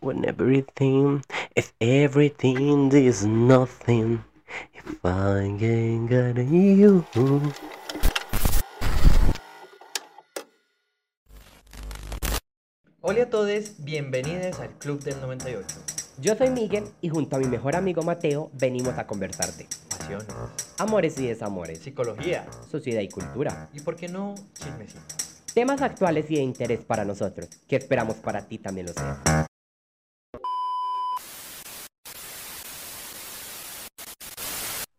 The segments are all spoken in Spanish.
when everything is everything, there's nothing. If I ain't got you. Hola a todos, bienvenidos al Club del 98. Yo soy Miguel y junto a mi mejor amigo Mateo venimos a conversarte. Pasión, Amores y desamores, psicología sociedad y cultura. y, ¿por qué no, chismecito? Temas actuales y de interés para nosotros, que esperamos para ti también lo sea.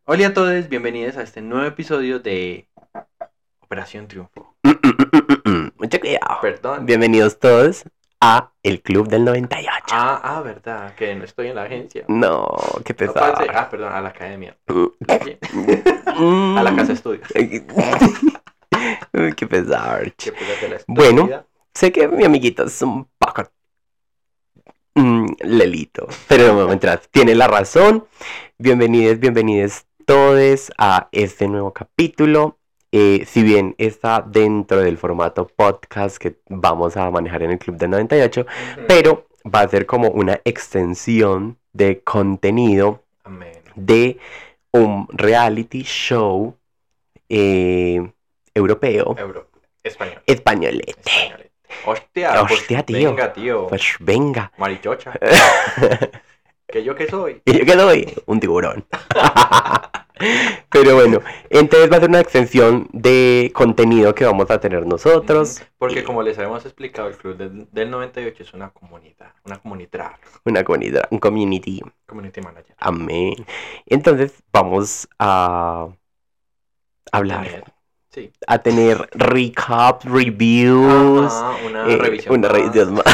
Hola a todos, bienvenidos a este nuevo episodio de Operación Triunfo. Mucho cuidado. Perdón. Bienvenidos todos a el Club del 98. Ah, ah, verdad, que no estoy en la agencia. No, qué No, pesado. ah, perdón, a la academia. Mm. A la casa de estudios. Uy, qué pesado. Que pues, de la Bueno. estúpida. Sé que mi amiguito es un poco mm, lelito, pero no, mientras tiene la razón. Bienvenidos, bienvenidos todos a este nuevo capítulo. Eh, si bien está dentro del formato podcast que vamos a manejar en el Club del 98, Ujú. pero va a ser como una extensión de contenido Amén. de un reality show eh, europeo Euro. Español. españolete. Español. Hostia, pues, Hostia, tío. Venga, tío. Pues venga. Marichocha. que yo que soy. ¿Y yo qué doy? Un tiburón. Pero bueno, entonces va a ser una extensión de contenido que vamos a tener nosotros. Porque como les habíamos explicado, el Club del, del 98 es una comunidad, una comunidad, Una comunidad, un community. community manager. Amén. Entonces vamos a hablar, Tener- Sí. a tener recap, reviews. Ajá, una eh, revisión. una revisión más.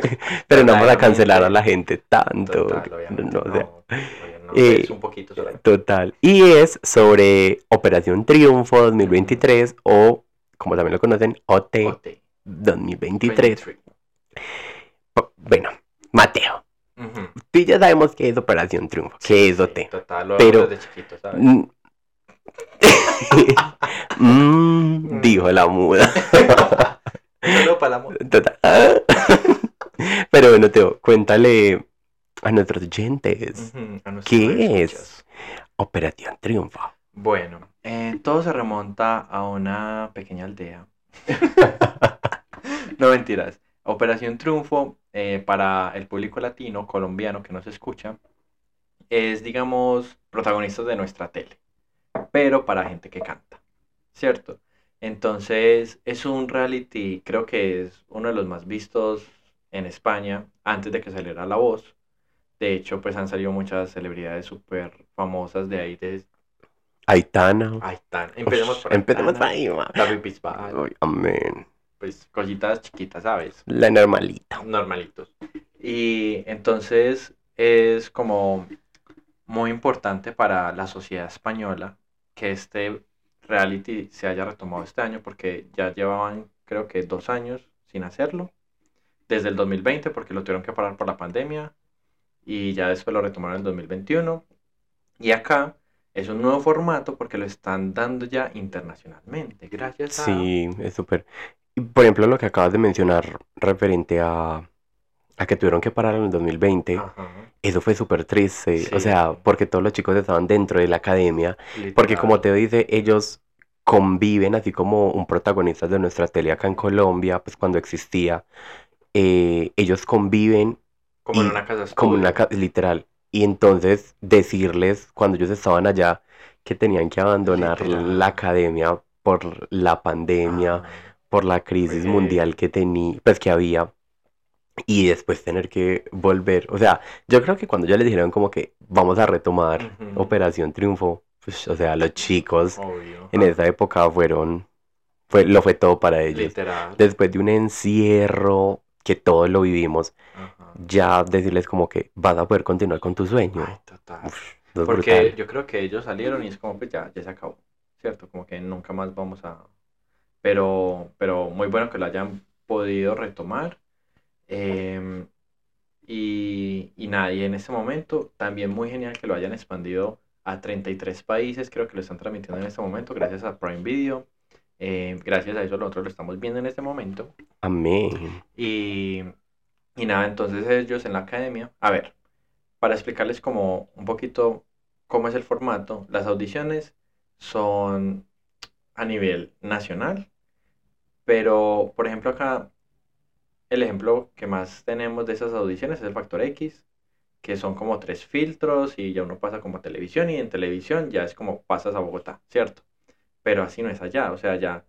Pero no vamos a cancelar a la gente tanto. Total, no, o sea, no, eh, un poquito. Total. Y es sobre Operación Triunfo 2023 o, como también lo conocen, OT OT, 2023. 23. O- Bueno, Mateo, Ujú. tú y yo sabemos qué es Operación Triunfo, qué es Sí, OT. Total, lo Pero- desde chiquito, ¿sabes? Mm. Mm, dijo la muda. Solo para la mo- Total. Pero bueno, Teo, cuéntale a nuestros oyentes Ujú, a nuestros ¿Qué es? escuchas. Operación Triunfo. Bueno, eh, todo se remonta a una pequeña aldea. no mentiras. Operación Triunfo, eh, para el público latino, colombiano que nos escucha, es, digamos, protagonistas de nuestra tele, pero para gente que canta, ¿cierto? Entonces, es un reality, creo que es uno de los más vistos en España antes de que saliera La Voz. De hecho, pues han salido muchas celebridades súper famosas de ahí, de Aitana. Están. Empecemos Ush, por Empecemos Aitana, ahí, ma. David Bisbal, Uy, amén. pues cositas chiquitas, ¿sabes? La normalita. Normalitos. Y entonces es como muy importante para la sociedad española que este reality se haya retomado este año porque ya llevaban creo que dos años sin hacerlo. Desde el 2020 porque lo tuvieron que parar por la pandemia y ya después lo retomaron en el 2021. Y acá es un nuevo formato porque lo están dando ya internacionalmente. Gracias a... Sí, es súper. Por ejemplo, lo que acabas de mencionar referente a, a que tuvieron que parar en el 2020, Ajá, eso fue súper triste. O Sí. sea, porque todos los chicos estaban dentro de la academia. Porque como literal. te dice, ellos conviven, así como un protagonista de nuestra tele acá en Colombia, pues cuando existía, eh, ellos conviven Como en y una casa como estudio. una ca- literal. Y entonces decirles cuando ellos estaban allá que tenían que abandonar Literal. la academia por la pandemia, Ajá. por la crisis mundial que tenía, pues que había. Y después tener que volver. O sea, yo creo que cuando ya les dijeron como que vamos a retomar Ujú. Operación Triunfo, pues, o sea, los chicos Obvio. en esa época fueron, fue, lo fue todo para ellos. Literal. Después de un encierro que todos lo vivimos, Ajá. ya decirles como que vas a poder continuar con tu sueño. Ay, total. Uf, Porque brutal. yo creo que ellos salieron y es como, pues ya, ya se acabó, ¿cierto? Como que nunca más vamos a... Pero, pero muy bueno que lo hayan podido retomar. Em, y, y nada, y en este momento también muy genial que lo hayan expandido a 33 países, creo que lo están transmitiendo en este momento gracias a Prime Video. Eh, gracias a eso nosotros lo estamos viendo en este momento. Amén. Y, Y nada, entonces ellos en la academia, a ver, para explicarles como un poquito cómo es el formato, las audiciones son a nivel nacional, pero por ejemplo acá el ejemplo que más tenemos de esas audiciones es el Factor X, que son como tres filtros y ya uno pasa como a televisión y en televisión ya es como pasas a Bogotá, ¿cierto? Pero así no es allá, o sea, ya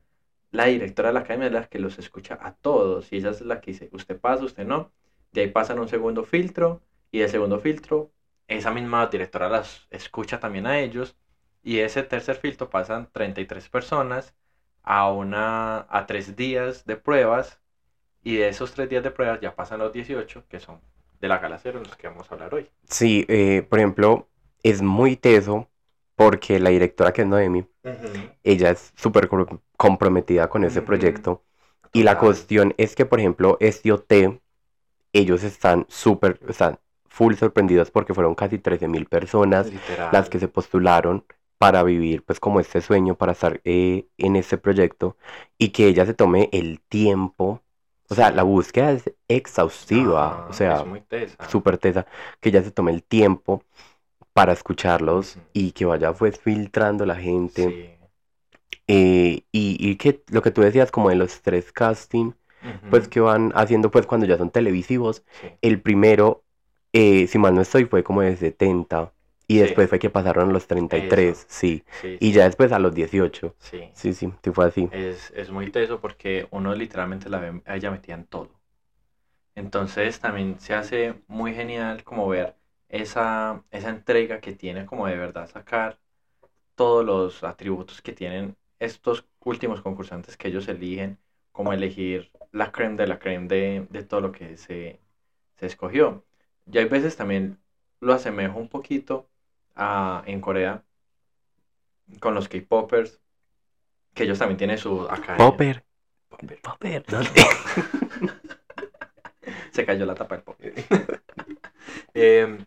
la directora de la academia es la que los escucha a todos y ella es la que dice, usted pasa, usted no. De ahí pasan un segundo filtro y del segundo filtro esa misma directora las escucha también a ellos y ese tercer filtro pasan 33 personas a una a tres días de pruebas y de esos tres días de pruebas ya pasan los 18 que son de la gala cero los que vamos a hablar hoy. Sí, eh, por ejemplo, es muy teso porque la directora que es Noemi, ella es súper co- comprometida con ese Ujú. proyecto. Y la cuestión es que, por ejemplo, este OT, ellos están súper, están full sorprendidos porque fueron casi 13 mil personas Literal. las que se postularon para vivir pues como este sueño, para estar eh, en este proyecto y que ella se tome el tiempo. O sea, la búsqueda es exhaustiva, Ajá, o sea, súper tesa, que ella se tome el tiempo para escucharlos Ujú. y que vaya pues filtrando la gente. Sí. eh, y, y que lo que tú decías como de los tres casting, pues Ujú. que van haciendo pues cuando ya son televisivos. Sí. El primero, eh, si mal no estoy, fue como de 70 y Sí. después fue que pasaron a los 33, Eso. sí. Sí, Y ya después a los 18. sí. Sí, sí, sí fue así. Es, es muy teso porque uno literalmente la ve a ella metida en todo. Entonces también se hace muy genial como ver esa, esa entrega que tiene como de verdad sacar todos los atributos que tienen estos últimos concursantes que ellos eligen, como elegir la creme de la creme de, de todo lo que se, se escogió. Y hay veces también lo asemejo un poquito a, en Corea con los K-Popers, que ellos también tienen su academia. Popper. Popper. Popper. ¿dónde? Se cayó la tapa del pop. Em,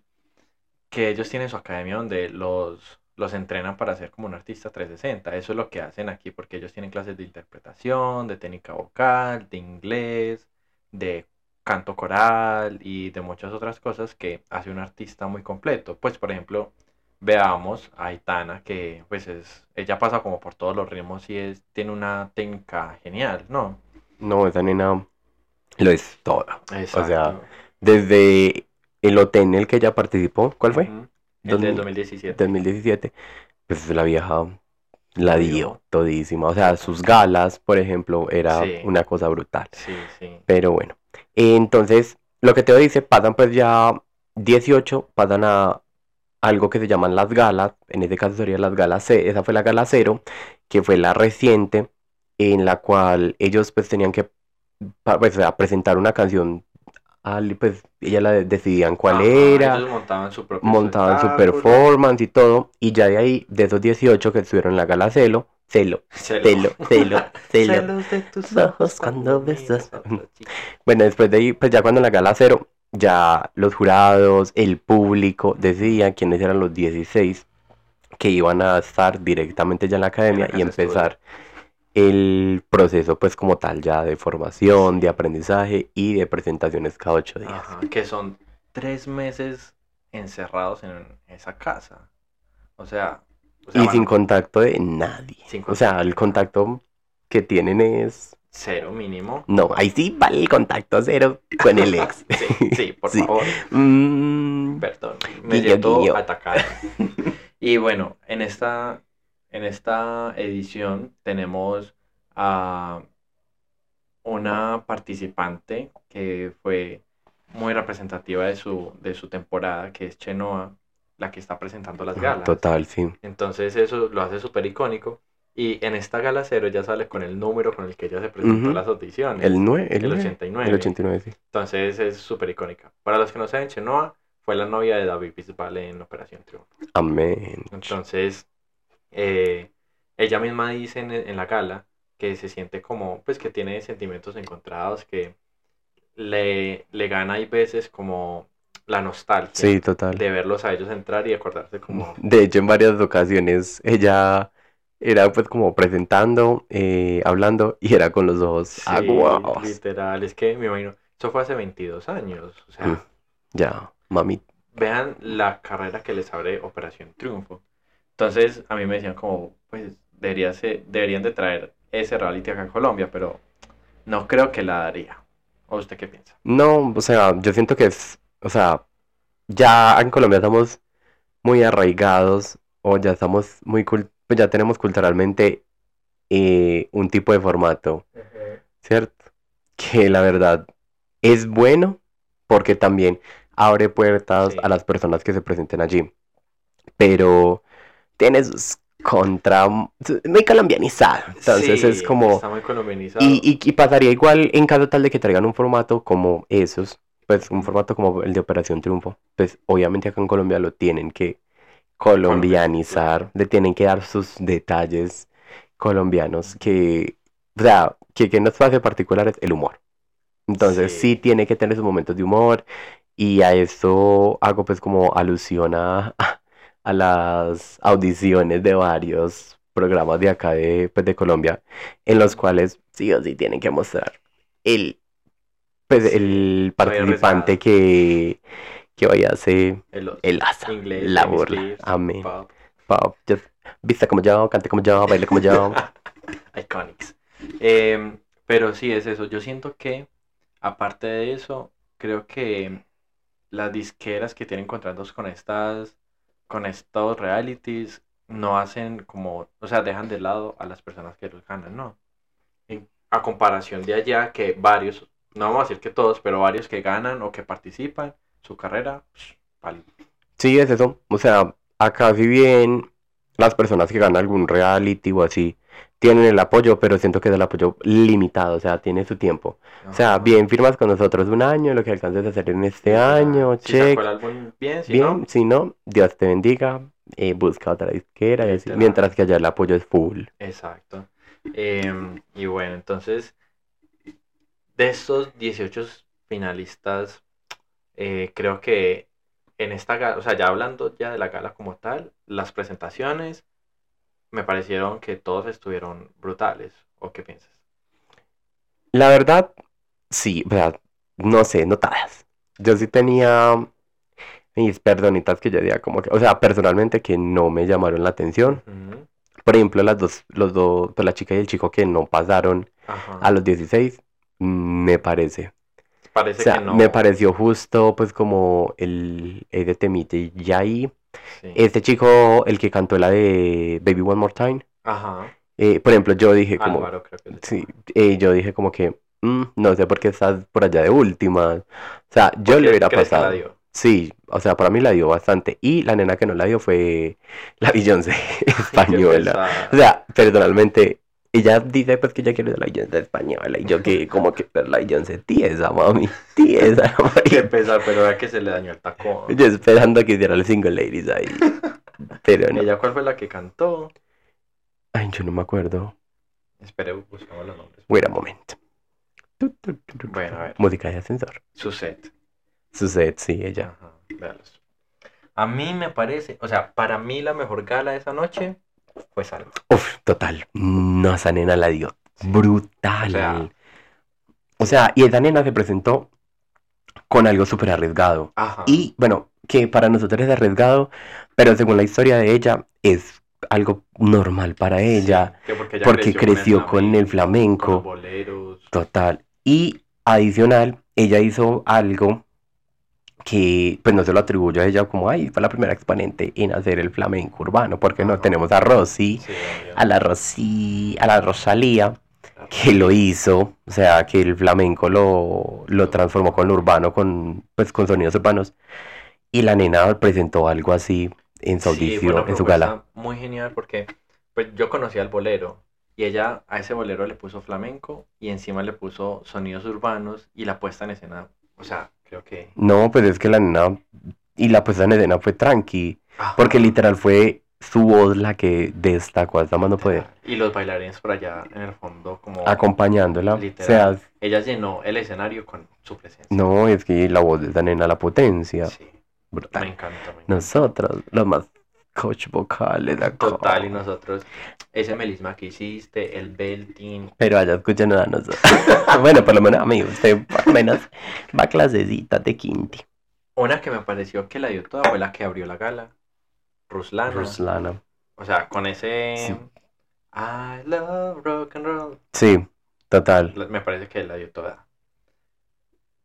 que ellos tienen su academia donde los, los entrenan para ser como un artista 360. Eso es lo que hacen aquí porque ellos tienen clases de interpretación, de técnica vocal, de inglés, de canto coral y de muchas otras cosas que hace un artista muy completo. Pues por ejemplo, veamos a Aitana que pues es, ella pasa como por todos los ritmos y es, tiene una técnica genial, ¿no? No, esa nena lo es todo. Exacto. Desde el hotel en el que ella participó, ¿cuál fue? Ujú. El del mil- 2017. 2017. Pues la vieja la dio todísima. O sea, sus galas, por ejemplo, era Sí. una cosa brutal. Sí, sí. Pero bueno. Entonces, lo que te dice, pasan pues ya 18, pasan a algo que se llaman las galas. En este caso serían las galas C. Esa fue la gala cero, que fue la reciente, en la cual ellos pues tenían que pues, a presentar una canción. Al- Pues ella la de- decidían cuál Ajá, era Ellos montaban su propio montaban su performance y todo, y ya de ahí, de esos 18 que estuvieron en la gala celo, celo, Celo. celo, celo. Celos de tus ojos cuando besas. Bueno, después de ahí, pues ya cuando en la gala cero, ya los jurados, el público decidían quiénes eran los 16 que iban a estar directamente ya en la academia En la y empezar el proceso pues como tal ya de formación, de aprendizaje y de presentaciones cada ocho días. Ajá, que son tres meses encerrados en esa casa. O sea, o sea, y sin contacto de nadie. Sin O sea, el contacto que tienen es... cero mínimo. No, ahí sí vale el contacto cero con el ex. Sí, sí, por Sí. favor. Mm, Perdón, me siento atacado. Y bueno, en esta, en esta edición tenemos a una participante que fue muy representativa de su, de su temporada, que es Chenoa, la que está presentando las galas. Total, sí. Entonces eso lo hace súper icónico. Y en esta gala cero ya sale con el número con el que ella se presentó a las audiciones. El 9, el, El nueve, 89. El 89, sí. Entonces es súper icónica. Para los que no saben, Chenoa fue la novia de David Bisbal en Operación Triunfo. Amén. Entonces, eh, ella misma dice en, en la gala que se siente como, pues que tiene sentimientos encontrados, que le, le gana hay veces como la nostalgia Sí, total. de verlos a ellos entrar y acordarse como... De hecho, en varias ocasiones ella era pues como presentando, eh, hablando y era con los ojos Sí, aguados. literal, es que me imagino Eso fue hace 22 años. O sea, Mm. Ya, mami. vean la carrera que les abre Operación Triunfo. Entonces, a mí me decían como, pues, debería ser- deberían de traer ese reality acá en Colombia, pero no creo que la daría. ¿O usted qué piensa? No, o sea, yo siento que es, o sea, ya en Colombia estamos muy arraigados o ya estamos muy, cul- pues ya tenemos culturalmente eh, un tipo de formato, ¿cierto? Que la verdad es bueno porque también abre puertas Sí. a las personas que se presenten allí, pero tiene sus contra, muy colombianizado, entonces Sí, es como... Está muy colombianizado. Y, y, y pasaría igual en caso tal de que traigan un formato como esos, pues un formato como el de Operación Triunfo, pues obviamente acá en Colombia lo tienen que colombianizar, le tienen que dar sus detalles colombianos que, o sea, que, que nos hace particular es el humor. Entonces Sí. sí tiene que tener sus momentos de humor y a eso hago pues como alusión a, a las audiciones de varios programas de acá de, pues, de Colombia en los cuales sí o sí tienen que mostrar el, pues, Sí, el participante que, que vaya a hacer el, el asa, la burla. Amén. pop, Pop, just vista como yo, cante como yo, baile como yo. Iconics. Em, pero sí, es eso. Yo siento que, aparte de eso, creo que las disqueras que tienen contratos con estas, con estos realities, no hacen como, o sea, dejan de lado a las personas que los ganan, ¿no? A comparación de allá, que varios, no vamos a decir que todos, pero varios que ganan o que participan, su carrera, psh, pal- Sí, es eso. O sea, acá si bien las personas que ganan algún reality o así tienen el apoyo, pero siento que es el apoyo limitado, o sea, tiene su tiempo. O sea, bien firmas con nosotros un año, lo que alcances a hacer en este año, si check. el álbum bien, si Bien, no, si no, Dios te bendiga, eh, busca otra disquera y así, Literal. mientras que allá el apoyo es full. Exacto. Em, y bueno, entonces, de estos 18 finalistas, eh, creo que en esta gala, o sea, ya hablando ya de la gala como tal, las presentaciones me parecieron que todos estuvieron brutales. ¿O qué piensas? La verdad, sí, sea, no sé, no todas. Yo sí tenía mis perdonitas que yo diría como que, o sea, personalmente que no me llamaron la atención. Por ejemplo, las dos, los dos, pues la chica y el chico que no pasaron Ajá. a los 16, mm, me parece. O Parece sea, que no. me pareció justo, pues, como el, el de Temite. Y ahí, Sí. este chico, el que cantó la de Baby One More Time, Ajá. eh, por ejemplo, yo dije como, Álvaro creo que sí, eh, yo dije como que, mm, no sé por qué estás por allá de última. O sea, yo ¿Por le hubiera pasado. Sí, o sea, para mí la dio bastante. Y la nena que no la dio fue la Beyoncé española. O sea, personalmente, ella dice pues que ella quiere ser la Beyoncé española. Y yo que como que pero la Beyoncé tiesa, mami. Tiesa, Qué mami. pesar, pero vea que se le dañó el tacón. Yo esperando a que hiciera el single ladies ahí. Pero no. ¿Ella cuál fue la que cantó? Ay, yo no me acuerdo. Espere, buscamos los nombres. Wait a moment. Bueno, a ver. Música de ascensor. Su set. Su set, sí, ella. Ajá. A mí me parece, o sea, para mí la mejor gala de esa noche fue Salma. Uf, total. No, esa nena la dio. Brutal. O sea- O sea, y esa nena se presentó con algo súper arriesgado. Ajá. Y bueno, que para nosotros es arriesgado, pero según la historia de ella, es algo normal para ella. Que porque ella porque creció con el flamenco. con los boleros. Total. Y adicional, ella hizo algo que pues no se lo atribuyo a ella como, ay, fue la primera exponente en hacer el flamenco urbano, porque no Ajá. tenemos a Rosy, Sí, a la Rosy, a la Rosalía, que lo hizo, o sea, que el flamenco lo, lo transformó con lo urbano, con, pues, con sonidos urbanos, y la nena presentó algo así en su Sí, audición, una en su gala. Muy genial porque pues yo conocía al bolero y ella a ese bolero le puso flamenco y encima le puso sonidos urbanos y la puesta en escena, o sea, creo que... No, pues es que la nena, y la puesta en escena fue tranqui, Ajá. porque literal fue su voz la que destacó hasta más no poder, Y los bailarines por allá en el fondo como... acompañándola. O Literal. sea, Ella llenó el escenario con su presencia. no, es que la voz de esa nena, la potencia, Sí, me brutal. encanta. me encanta. Nosotros, los más coach vocales acá. Total, y nosotros, ese melisma que hiciste, el belting. Pero allá escuchen a nosotros. bueno, por lo menos a mí, usted por lo menos va a clasecitas de quinti. Una que me pareció que la dio toda fue la que abrió la gala. Ruslana. Ruslana. O sea, con ese. Sí. I love rock and roll. Sí, total. La- Me parece que la dio toda.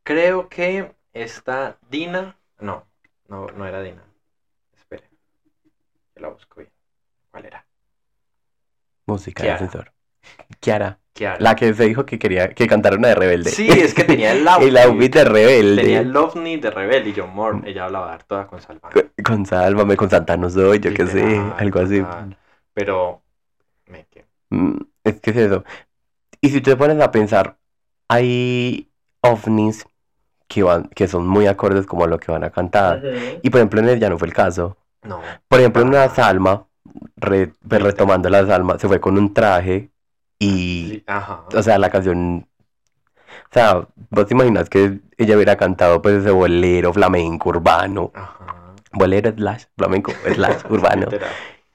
Creo que esta Dina. No, no, no era Dina. La busco bien. ¿Cuál era? Música Kiara. de ascensor. Kiara. Kiara. La que se dijo que quería que cantara una de Rebelde. Sí, es que tenía el outfit. el outfit de Rebelde. Tenía el Lovni de Rebelde y John Moore. Ella hablaba de dar toda con Salvador. Con, con Sálvame, con Santa no soy, yo qué sé, algo así. Pero. Me que. Mm, Es que es eso. Y si te pones a pensar, hay ovnis que van, que son muy acordes como a lo que van a cantar. Y por ejemplo en él ya no fue el caso. No. Por ejemplo una salma, re- pues, retomando la salma, se fue con un traje y, Ajá. o sea, la canción, o sea, vos te imaginas que ella hubiera cantado pues ese bolero flamenco urbano, Ajá. bolero slash flamenco slash urbano,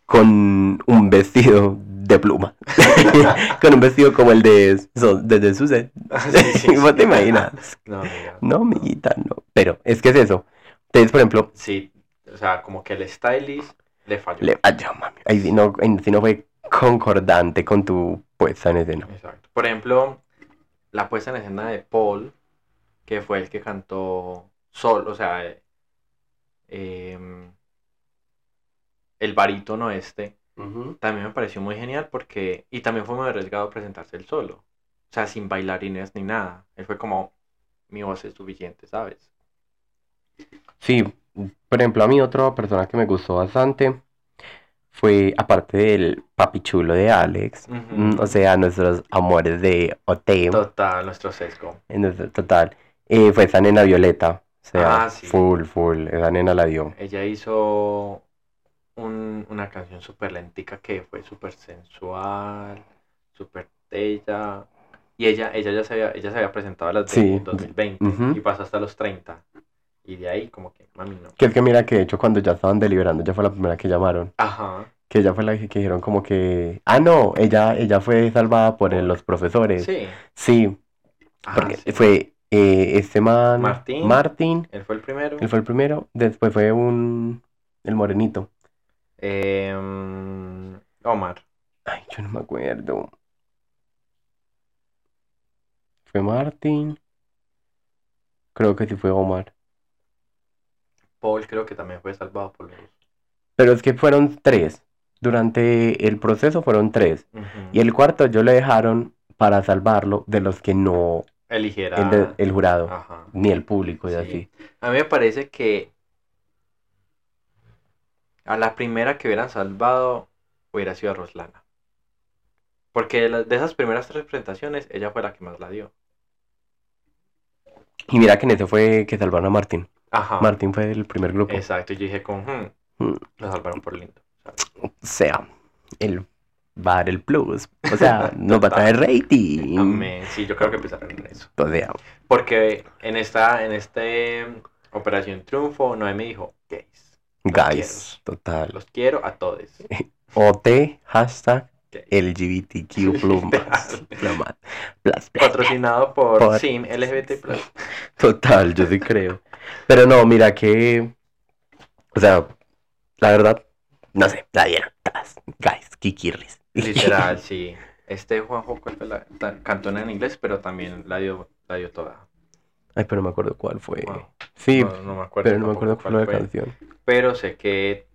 con un vestido de pluma, con un vestido como el de, so-. Sí, sí, sí. ¿Vos te imaginas? No, amiga. No, amiguita, no. Pero es que es eso. Entonces, por ejemplo, Sí, o sea, como que el stylist le falló. le falló, mami. Ahí sí no, ahí sí no fue concordante con tu puesta en escena. Exacto. Por ejemplo, la puesta en escena de Paul, que fue el que cantó solo, o sea, eh, em, el barítono este, también me pareció muy genial porque, y también fue muy arriesgado presentarse él solo, o sea, sin bailarines ni nada. Él fue como, mi voz es suficiente, ¿sabes? Sí, por ejemplo, a mí otra persona que me gustó bastante fue, aparte del papi chulo de Alex, mm, o sea, nuestros amores de OT, Total, nuestro sesgo. total, eh, fue esa nena Violeta. O sea, Ah, sí. full, full, esa nena la dio. Ella hizo un- una canción súper lentica que fue súper sensual, súper bella. Y ella, ella ya se había, ella se había presentado a las de Sí. 2020 Ujú. y pasó hasta los 30. Y de ahí como que, mami, no. Que es que mira que de hecho cuando ya estaban deliberando, ella fue la primera que llamaron. Ajá. Que ella fue la que que dijeron como que, ah, no, ella, ella fue salvada por los profesores. Sí. Sí, Ah, porque sí. fue eh, este man, Martín. Martín, Él fue el primero. él fue el primero, después fue un, el morenito. Em, Omar. Ay, yo no me acuerdo. Fue Martín, creo que sí fue Omar. Paul creo que también fue salvado por los... Pero es que fueron tres. Durante el proceso fueron tres. Y el cuarto yo le dejaron para salvarlo de los que no, Eligiera... el, de- el jurado, Ajá. ni el público y Sí. así. A mí me parece que a la primera que hubieran salvado hubiera sido a Roslana. Porque de, las- de esas primeras tres presentaciones, ella fue la que más la dio. Y mira que en ese fue que salvaron a Martín. Ajá. Martín fue el primer grupo. Exacto. Y yo dije con, hmm, Mm. lo salvaron por lindo. O sea, el va a dar el plus. O sea, nos va a traer rating. Amén. Sí, yo creo que empezaron en eso. O sea, Porque en esta, en este mm, Operación Triunfo, Noé me dijo, gays, guys, total. los quiero a todos. OT, hashtag. LGBTQ plumas. plumas. Plus, plus. Patrocinado por, Por- SIM LGBT Plus. Total, yo sí creo. Pero no, mira que. O sea, la verdad, no sé, la dieron todas. Guys, kikirris. Literal, sí. Este Juanjo ¿cuál fue la, cantó en inglés, pero también la dio, la dio toda. Ay, pero no me acuerdo cuál fue. Wow. Sí, No, no me acuerdo. pero no me acuerdo cuál fue la canción. Pero sé que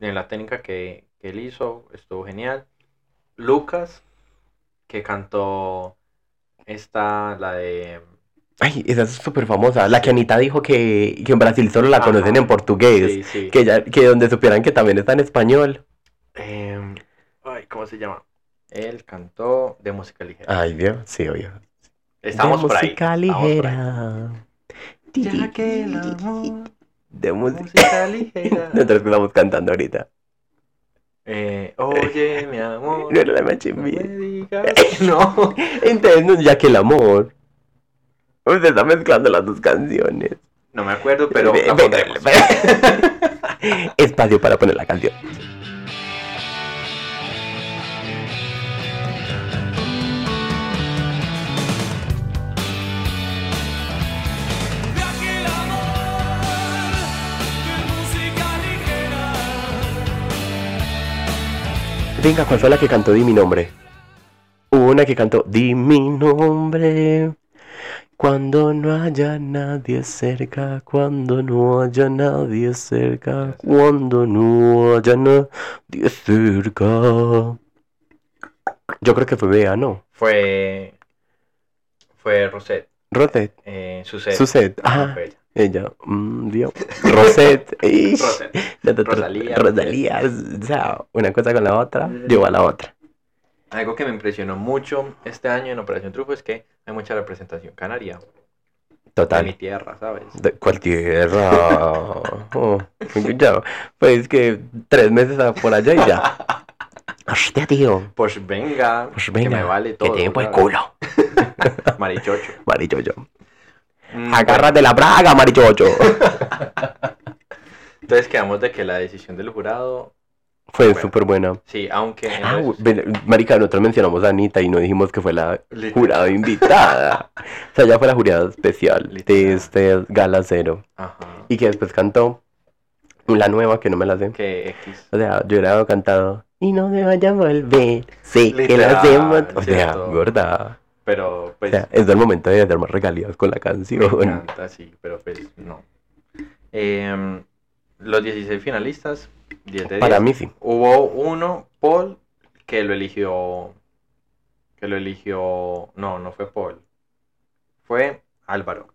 en la técnica que, que él hizo estuvo genial. Lucas, que cantó esta, la de... Ay, esa es súper famosa. La que Anita dijo que, que en Brasil solo la Ajá. conocen en portugués. Sí, sí. Que, ya, que donde supieran que también está en español. Em, ay, ¿cómo se llama? Él cantó de música ligera. Ay, Dios, sí, obvio. Estamos de por ahí. música ahí. ligera. Ya que el amor, De música. música ligera. Nosotros estamos cantando ahorita. Eh, oye, mi amor. No era la no me digas no. Entonces, ya que el amor. Usted está mezclando las dos canciones. No me acuerdo, pero Ve- la ve- pondremos. ve- Espacio para poner la canción. Venga, ¿cuál fue la que cantó Di mi nombre? Hubo una que cantó Di mi nombre. Cuando no haya nadie cerca, cuando no haya nadie cerca, cuando no haya nadie cerca. Yo creo que fue Bea, ¿no? Fue. Fue Rosette. Rosette, Eh, Ajá, ah, fue ella. Ella, mm, Dios. Rosette, Rosalía. Rosalía, o sea, una cosa con la otra, llevó a la otra. Algo que me impresionó mucho este año en Operación Trufo es que hay mucha representación canaria. De mi Total. tierra, ¿sabes? De cuál tierra. Oh, pues que tres meses por allá y ya. Hostia, tío. Pues venga, Pues venga, que me vale todo. que tiene buen ¿sabes? culo. Marichocho. Marichocho. Mm, Agárrate la braga, marichocho. entonces quedamos de que la decisión del jurado, Fue Bueno. súper buena. sí, aunque... Ah, marica, nosotros mencionamos a Anita y no dijimos que fue la Literal. jurada invitada. O sea, ella fue la jurada especial de este Gala Cero. Ajá. Y que después cantó la nueva que no me la sé. Que X. O sea, yo hubiera cantado y no me vaya a volver. Sí, que lo hacemos. O sea, gorda. Pero O pues... sea, es el momento de dar más regalías con la Me canción. encanta, sí, pero pues no. Em, los 16 finalistas, 10 de 10. Para mí sí. Hubo uno, Paul, que lo eligió. Que lo eligió. No, no fue Paul. Fue Álvaro,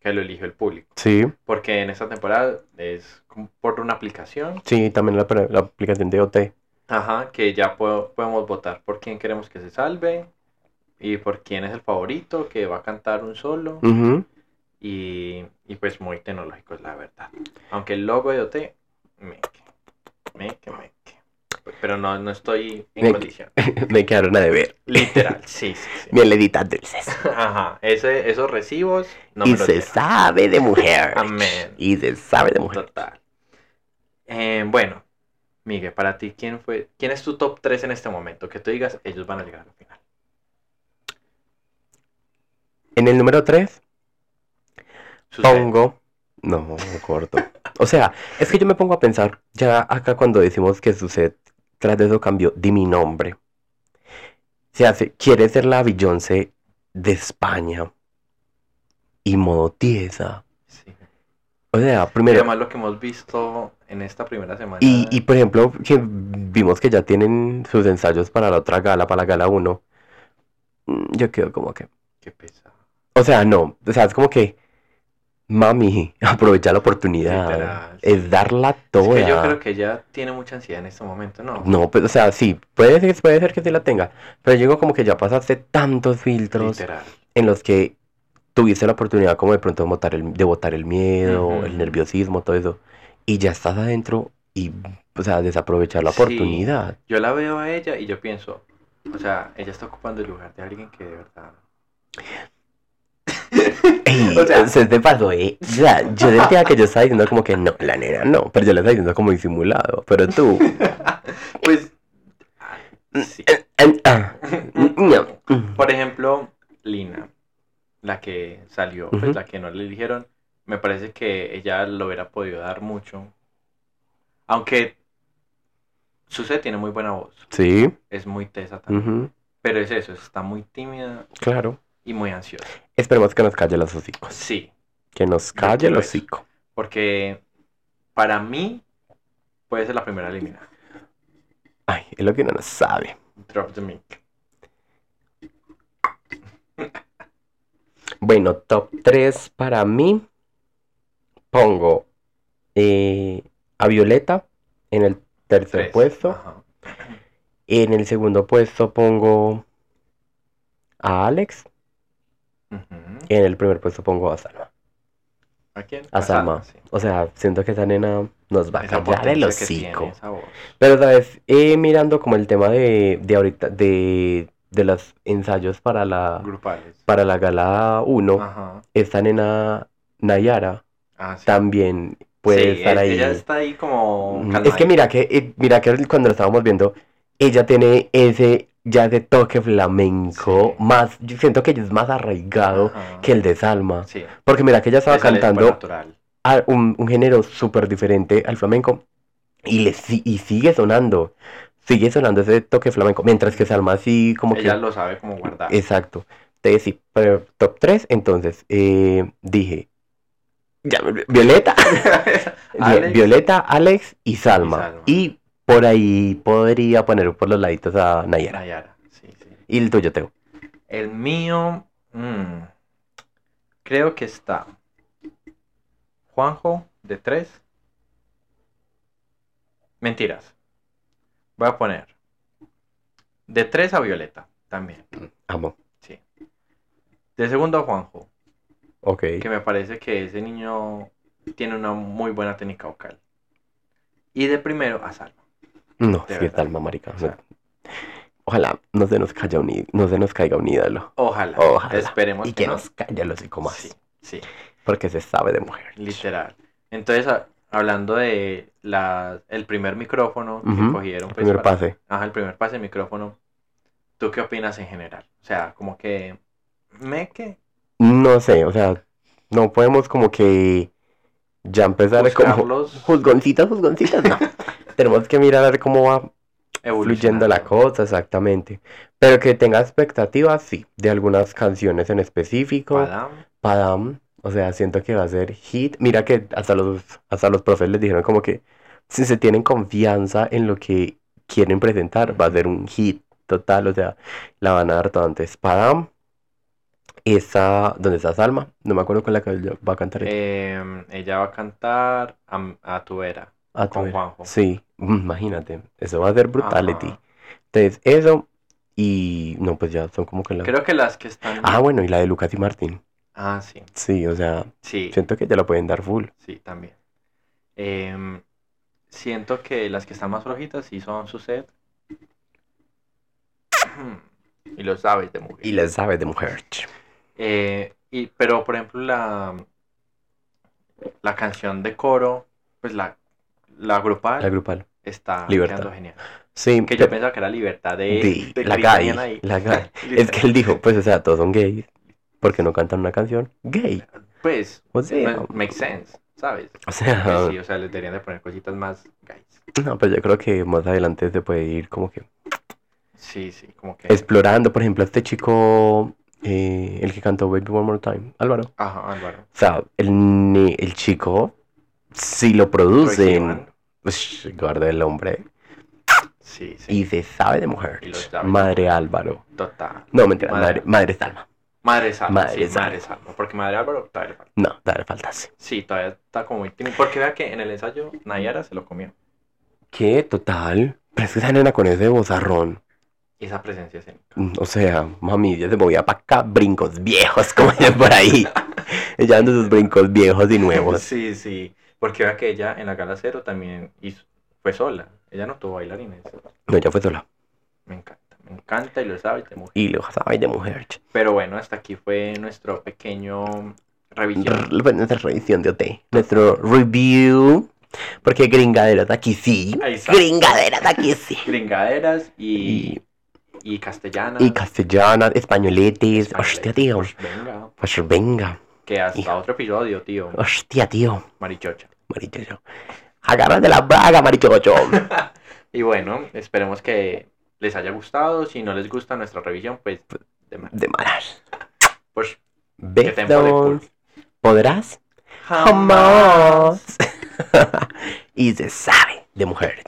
que lo eligió el público. Sí, Porque en esta temporada es por una aplicación. sí, también la, la aplicación de OT. Ajá, que ya po- podemos votar por quién queremos que se salve. Y por quién es el favorito, que va a cantar un solo. Y, y pues muy tecnológico, es la verdad. Aunque el logo de OT, me me me Pero no, no estoy en Me- condición. me quedaron a deber. Literal, sí, sí, sí. Bien leditas dulces. Ajá, ese, esos recibos no y me se sabe de mujer. Amén. Y se sabe de mujer. Total. Eh, bueno, Miguel, para ti, ¿quién fue, quién es tu top 3 en este momento? Que tú digas, ellos van a llegar al final. En el número 3 Sucede. pongo. No, corto. O sea, es que yo me pongo a pensar, ya acá cuando decimos que sucede, tras de eso cambió, di mi nombre. Se hace, quiere ser la Beyoncé de España. Y modo tiesa. Sí. O sea, Y primero. además lo que hemos visto en esta primera semana. Y, y por ejemplo, que vimos que ya tienen sus ensayos para la otra gala, para la gala 1. mm, Yo quedo como que. Qué pesado. O sea, no. O sea, es como que. Mami, aprovecha la oportunidad. Literal, Es darla Es toda. que yo creo que ella tiene mucha ansiedad en este momento, ¿no? No, pues, o sea, sí, puede ser, puede ser que sí la tenga. Pero digo como que ya pasaste tantos filtros Literal. en los que tuviste la oportunidad como de pronto de botar el, de botar el miedo, el nerviosismo, todo eso. Y ya estás adentro y, o sea, desaprovechar la Sí. oportunidad. Yo la veo a ella y yo pienso, o sea, ella está ocupando el lugar de alguien que de verdad. Ey, O sea- se te pasó, eh. O sea, yo sentía que yo estaba diciendo como que no, la nena no, pero yo le estaba diciendo como disimulado. Pero tú, Pues. ah, Sí. eh, ah, no. Por ejemplo, Lina, la que salió, pues la que no le eligieron, me parece que ella lo hubiera podido dar mucho. Aunque Suce tiene muy buena voz, Sí, es muy tesa también. Pero es eso, está muy tímida claro. Y muy ansiosa. Esperemos que nos calle los hocicos. Sí, Que nos calle el eso. hocico. porque para mí puede ser la primera eliminada. Ay, es lo que uno no sabe. Drop the mic. Bueno, top 3 para mí. Pongo eh, a Violeta en el tercer puesto. Ajá. En el segundo puesto pongo a Alex. Y en el primer puesto pongo a Salma. ¿A quién? A Salma. sí. O sea, siento que esa nena nos va a callar el hocico. Pero, ¿sabes? Eh, mirando como el tema de, de ahorita, de, de los ensayos para la, Grupales. para la gala 1, Ajá. esta nena Nayara Ah, sí. también puede Sí, estar e- ahí. Ella está ahí como. Mm, Es que mira que, eh, mira que cuando lo estábamos viendo, ella tiene ese ya de toque flamenco, Sí. más, yo siento que ella es más arraigado Ajá. que el de Salma. Sí. Porque mira que ella estaba sale cantando a un, un género súper diferente al flamenco y, le, y sigue sonando, sigue sonando ese toque flamenco, mientras que Salma sí como Ella que... lo sabe como guardar. Exacto. Entonces sí, pero top 3, entonces eh, dije, ya, Violeta, Vi- Alex, Violeta, Alex y Salma. Salma. Y por ahí podría poner por los laditos a Nayara. Nayara. Sí, sí. Y el tuyo, Teo. El mío. mm, creo que está. Juanjo, de 3. Mentiras. Voy a poner. De 3 a Violeta. También. Amo. Sí. De segundo a Juanjo. Ok. Que me parece que ese niño tiene una muy buena técnica vocal. Y de primero a Salma. No, De sí, verdad. Salma, marica. O sea, Ojalá no se nos caiga un, no se nos caiga un ídolo. ojalá. Ojalá. Esperemos Y que no. nos caiga el hocico más. Sí, sí. Porque se sabe de mujer. Literal. Entonces, a- hablando de la, el primer micrófono que cogieron, pues, Primer para- pase. Ajá, el primer pase de micrófono. ¿Tú qué opinas en general? O sea, como que. ¿Me que? No sé, o sea, no podemos como que ya empezar como Buscarlos juzgoncitas, juzgoncitas, no. Tenemos que mirar a ver cómo va fluyendo la cosa, exactamente. Pero que tenga expectativas, sí, de algunas canciones en específico. Padam, Padam, o sea, siento que va a ser hit. Mira que hasta los, hasta los profes les dijeron como que si se tienen confianza en lo que quieren presentar, va a ser un hit total, o sea, la van a dar todo antes. Padam, esa, ¿dónde está Salma? No me acuerdo con la que ella va a cantar ella. eh, ella va a cantar a, a tu era. Tú con. Juanjo. Sí, imagínate, eso va a ser brutality. Ajá. Entonces, eso, y no, pues ya son como que la... Creo que las que están. Ah, bueno, y la de Lucas y Martín. Ah, sí. Sí, o sea, Sí, siento que ya la pueden dar full. sí, también. Em, siento que las que están más flojitas sí son su set. Y lo sabes de mujer. Y le sabe de mujer. Eh, y, pero, por ejemplo, la, la canción de coro, pues la, la grupal La grupal. está Libertad. quedando genial. Sí, Que yo pe- pensaba que era libertad de, de de la gay, ahí. la gay. Es que él dijo, pues, o sea, todos son gays. porque no cantan una canción gay? Pues, O sea, ma- makes sense, ¿sabes? o sea, sí, o sea, les deberían de poner cositas más guys. no, pues yo creo que más adelante se puede ir como que Sí, sí, como que... explorando, por ejemplo, este chico, eh, el que cantó Baby One More Time, Álvaro. Ajá, Álvaro. O sea, el, ni- el chico, si lo producen, ush, guarda el hombre, Sí, sí, y se sabe de mujer. Sabe. Madre Álvaro. total. No, mentira, Madre. madre, Salma. Madre Salma, Madre sí, Salma. Madre Salma. Porque Madre Álvaro todavía le falta. No, todavía faltase. Sí, todavía está como muy. Porque vea que en el ensayo Nayara se lo comió. ¿Qué? Total. Pero es que esa nena con ese bozarrón. Y esa presencia escénica. Mm, O sea, mami, ya se movía para acá, brincos viejos, como por ahí. Ella dando sus brincos viejos y nuevos. Sí, sí. Porque vea que ella en la gala cero también hizo, fue sola. Ella no tuvo bailarines. No, ya fue sola. Me encanta, me encanta y lo sabes de mujer. Y lo sabe de mujer. Pero bueno, hasta aquí fue nuestro pequeño revisión. R- Nuestra revisión de OT. Nuestro review. Porque gringaderas aquí sí. Gringaderas aquí sí. Gringaderas y, Y, y castellanas. y castellanas, españoletes. Hostia, tío. Pues venga. Pues venga. Que hasta Hijo. otro episodio, tío. Hostia, tío. Marichocha. Marichocho. Agárrate la braga, marichocho. Y bueno, esperemos que les haya gustado. Si no les gusta nuestra revisión, pues de más. De malas. Pues de cool. ¿Podrás? Jamás. y se sabe de mujer.